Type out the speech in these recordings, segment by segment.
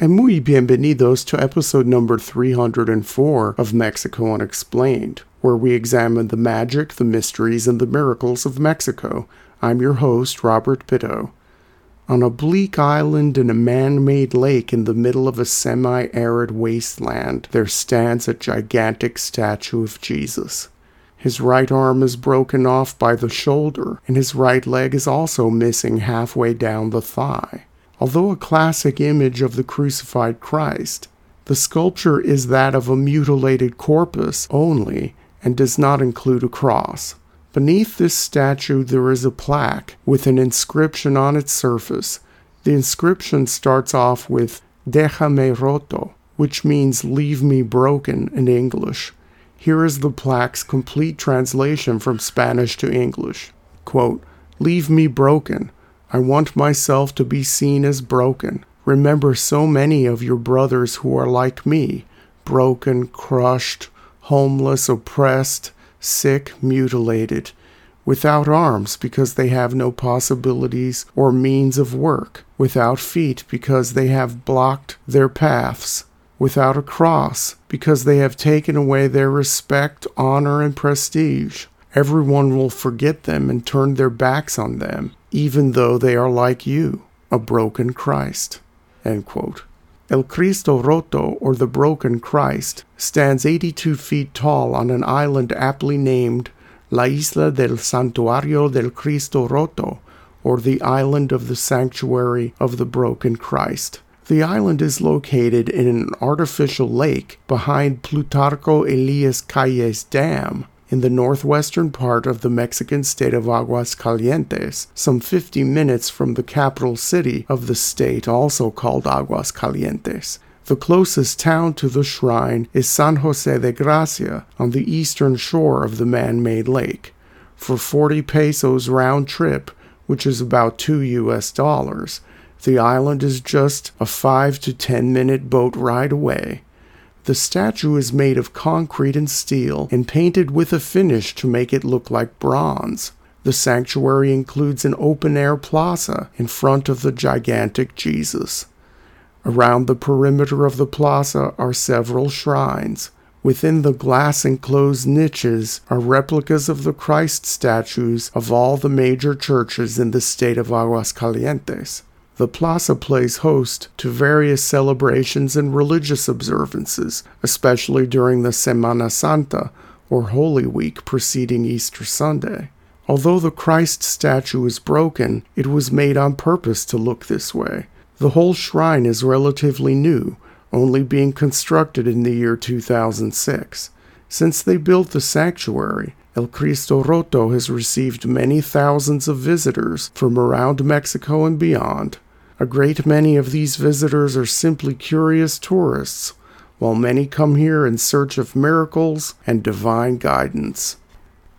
and muy bienvenidos to episode number 304 of Mexico Unexplained, where we examine the magic, the mysteries, and the miracles of Mexico. I'm your host, Robert Bitto. On a bleak island in a man made lake in the middle of a semi arid wasteland, there stands a gigantic statue of Jesus. His right arm is broken off by the shoulder, and his right leg is also missing halfway down the thigh. Although a classic image of the crucified Christ, the sculpture is that of a mutilated corpus only and does not include a cross. Beneath this statue, there is a plaque with an inscription on its surface. The inscription starts off with Déjame roto, which means leave me broken in English. Here is the plaque's complete translation from Spanish to English. Quote, Leave me broken. I want myself to be seen as broken. Remember so many of your brothers who are like me. Broken, crushed, homeless, oppressed, sick, mutilated, without arms because they have no possibilities or means of work, without feet because they have blocked their paths, without a cross because they have taken away their respect, honor, and prestige. Everyone will forget them and turn their backs on them, even though they are like you, a broken Christ. El Cristo Roto, or the Broken Christ, stands 82 feet tall on an island aptly named La Isla del Santuario del Cristo Roto, or the Island of the Sanctuary of the Broken Christ. The island is located in an artificial lake behind Plutarco Elias Calles Dam in the northwestern part of the Mexican state of Aguascalientes, some 50 minutes from the capital city of the state, also called Aguascalientes. The closest town to the shrine is San Jose de Gracia on the eastern shore of the man made lake. For 40 pesos round trip, which is about 2 US dollars, the island is just a 5 to 10 minute boat ride away. The statue is made of concrete and steel and painted with a finish to make it look like bronze. The sanctuary includes an open air plaza in front of the gigantic Jesus. Around the perimeter of the plaza are several shrines. Within the glass enclosed niches are replicas of the Christ statues of all the major churches in the state of Aguascalientes. The plaza plays host to various celebrations and religious observances, especially during the Semana Santa, or Holy Week preceding Easter Sunday. Although the Christ statue is broken, it was made on purpose to look this way. The whole shrine is relatively new, only being constructed in the year 2006. Since they built the sanctuary, El Cristo Roto has received many thousands of visitors from around Mexico and beyond. A great many of these visitors are simply curious tourists, while many come here in search of miracles and divine guidance.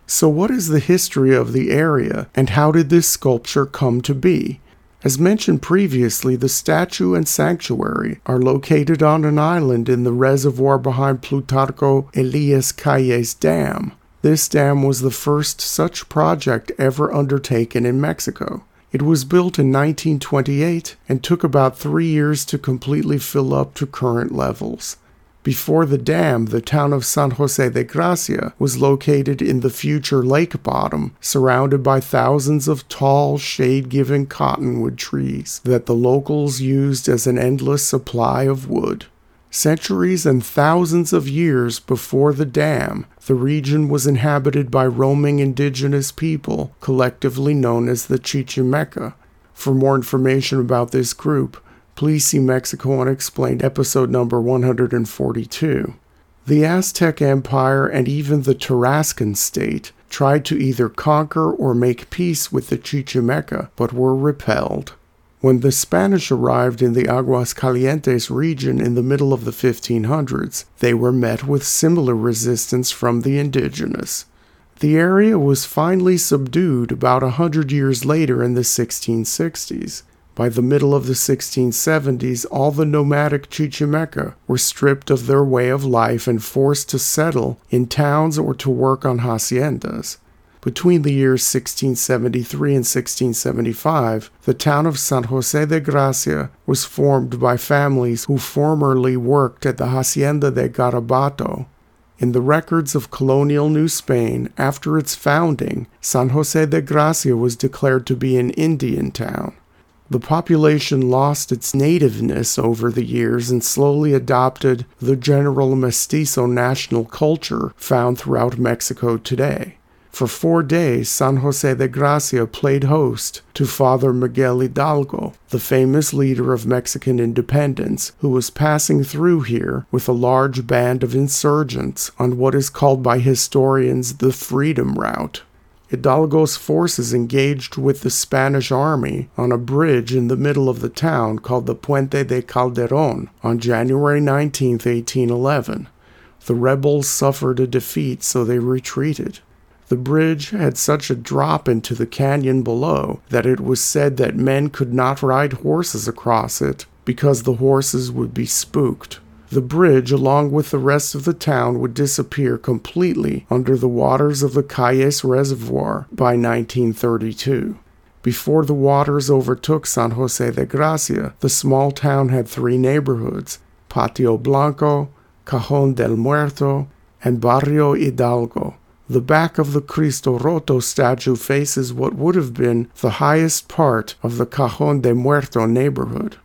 So, what is the history of the area, and how did this sculpture come to be? As mentioned previously, the statue and sanctuary are located on an island in the reservoir behind Plutarco Elias Calles Dam. This dam was the first such project ever undertaken in Mexico. It was built in 1928 and took about three years to completely fill up to current levels. Before the dam, the town of San Jose de Gracia was located in the future lake bottom, surrounded by thousands of tall, shade giving cottonwood trees that the locals used as an endless supply of wood. Centuries and thousands of years before the dam, the region was inhabited by roaming indigenous people, collectively known as the Chichimeca. For more information about this group, please see Mexico Unexplained episode number 142. The Aztec Empire and even the Tarascan state tried to either conquer or make peace with the Chichimeca, but were repelled. When the Spanish arrived in the Aguascalientes region in the middle of the 1500s, they were met with similar resistance from the indigenous. The area was finally subdued about a hundred years later in the 1660s. By the middle of the 1670s, all the nomadic Chichimeca were stripped of their way of life and forced to settle in towns or to work on haciendas. Between the years 1673 and 1675, the town of San Jose de Gracia was formed by families who formerly worked at the Hacienda de Garabato. In the records of colonial New Spain, after its founding, San Jose de Gracia was declared to be an Indian town. The population lost its nativeness over the years and slowly adopted the general mestizo national culture found throughout Mexico today. For four days, San Jose de Gracia played host to Father Miguel Hidalgo, the famous leader of Mexican independence, who was passing through here with a large band of insurgents on what is called by historians the Freedom Route. Hidalgo's forces engaged with the Spanish army on a bridge in the middle of the town called the Puente de Calderon on January 19, 1811. The rebels suffered a defeat, so they retreated. The bridge had such a drop into the canyon below that it was said that men could not ride horses across it because the horses would be spooked. The bridge, along with the rest of the town, would disappear completely under the waters of the Calles Reservoir by 1932. Before the waters overtook San Jose de Gracia, the small town had three neighborhoods Patio Blanco, Cajon del Muerto, and Barrio Hidalgo. The back of the Cristo Roto statue faces what would have been the highest part of the Cajon de Muerto neighborhood.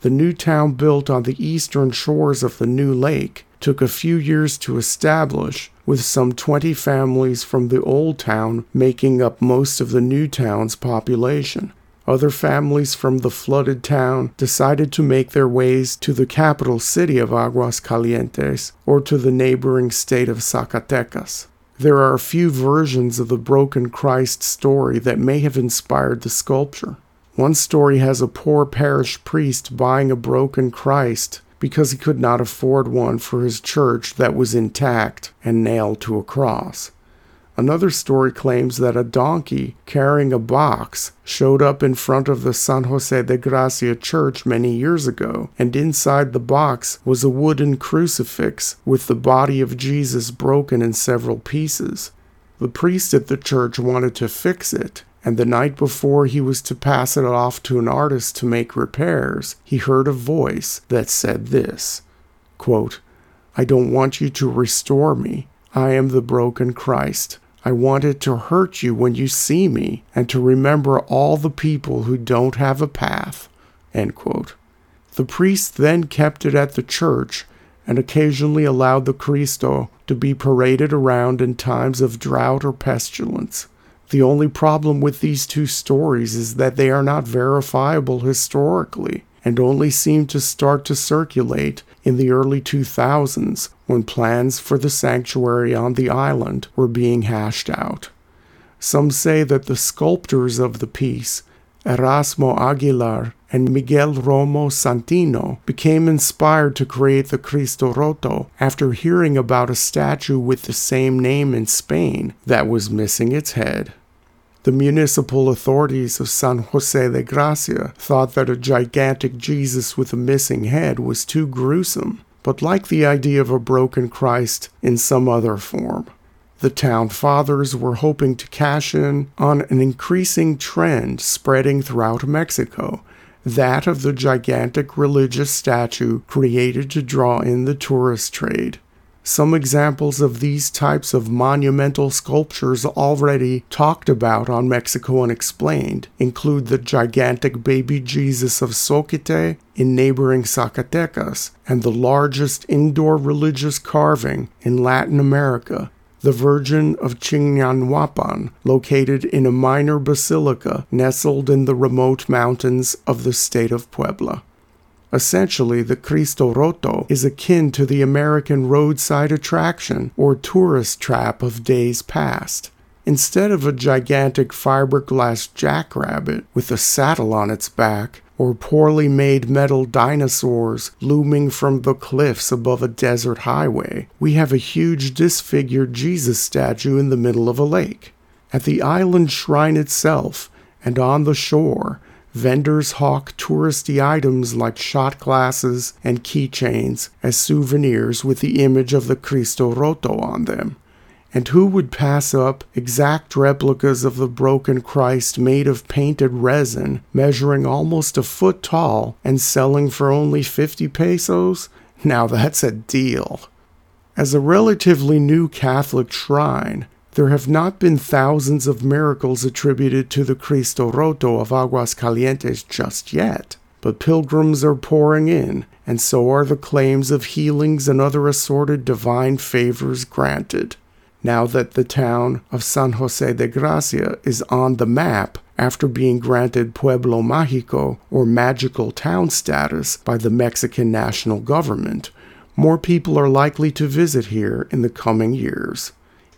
The new town built on the eastern shores of the new lake took a few years to establish, with some 20 families from the old town making up most of the new town's population. Other families from the flooded town decided to make their ways to the capital city of Aguascalientes or to the neighboring state of Zacatecas. There are a few versions of the broken Christ story that may have inspired the sculpture. One story has a poor parish priest buying a broken Christ because he could not afford one for his church that was intact and nailed to a cross. Another story claims that a donkey carrying a box showed up in front of the San Jose de Gracia church many years ago, and inside the box was a wooden crucifix with the body of Jesus broken in several pieces. The priest at the church wanted to fix it, and the night before he was to pass it off to an artist to make repairs, he heard a voice that said this quote, I don't want you to restore me. I am the broken Christ. I want it to hurt you when you see me and to remember all the people who don't have a path. The priest then kept it at the church and occasionally allowed the Cristo to be paraded around in times of drought or pestilence. The only problem with these two stories is that they are not verifiable historically and only seemed to start to circulate in the early 2000s when plans for the sanctuary on the island were being hashed out. Some say that the sculptors of the piece, Erasmo Aguilar and Miguel Romo Santino, became inspired to create the Cristo Roto after hearing about a statue with the same name in Spain that was missing its head. The municipal authorities of San Jose de Gracia thought that a gigantic Jesus with a missing head was too gruesome, but liked the idea of a broken Christ in some other form. The town fathers were hoping to cash in on an increasing trend spreading throughout Mexico, that of the gigantic religious statue created to draw in the tourist trade. Some examples of these types of monumental sculptures already talked about on Mexico Unexplained include the gigantic baby Jesus of Soquete in neighboring Zacatecas and the largest indoor religious carving in Latin America, the Virgin of Chignahuapan, located in a minor basilica nestled in the remote mountains of the state of Puebla. Essentially, the Cristo Roto is akin to the American roadside attraction or tourist trap of days past. Instead of a gigantic fiberglass jackrabbit with a saddle on its back, or poorly made metal dinosaurs looming from the cliffs above a desert highway. We have a huge disfigured Jesus statue in the middle of a lake. At the island shrine itself and on the shore, vendors hawk touristy items like shot glasses and keychains as souvenirs with the image of the Cristo Roto on them. And who would pass up exact replicas of the broken Christ made of painted resin, measuring almost a foot tall and selling for only 50 pesos? Now that's a deal. As a relatively new Catholic shrine, there have not been thousands of miracles attributed to the Cristo Roto of Aguascalientes just yet. But pilgrims are pouring in, and so are the claims of healings and other assorted divine favors granted now that the town of San Jose de Gracia is on the map after being granted Pueblo Mágico or magical town status by the Mexican national government, more people are likely to visit here in the coming years.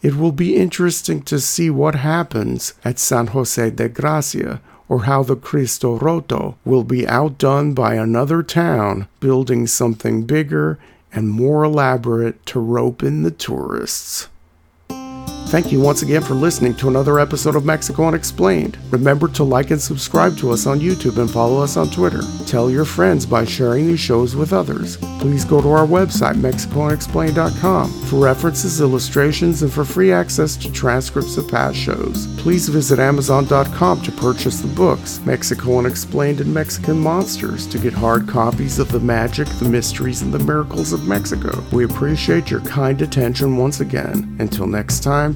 It will be interesting to see what happens at San Jose de Gracia or how the Cristo Roto will be outdone by another town building something bigger and more elaborate to rope in the tourists. Thank you once again for listening to another episode of Mexico Unexplained. Remember to like and subscribe to us on YouTube and follow us on Twitter. Tell your friends by sharing these shows with others. Please go to our website, MexicoUnexplained.com, for references, illustrations, and for free access to transcripts of past shows. Please visit Amazon.com to purchase the books Mexico Unexplained and Mexican Monsters to get hard copies of the magic, the mysteries, and the miracles of Mexico. We appreciate your kind attention once again. Until next time,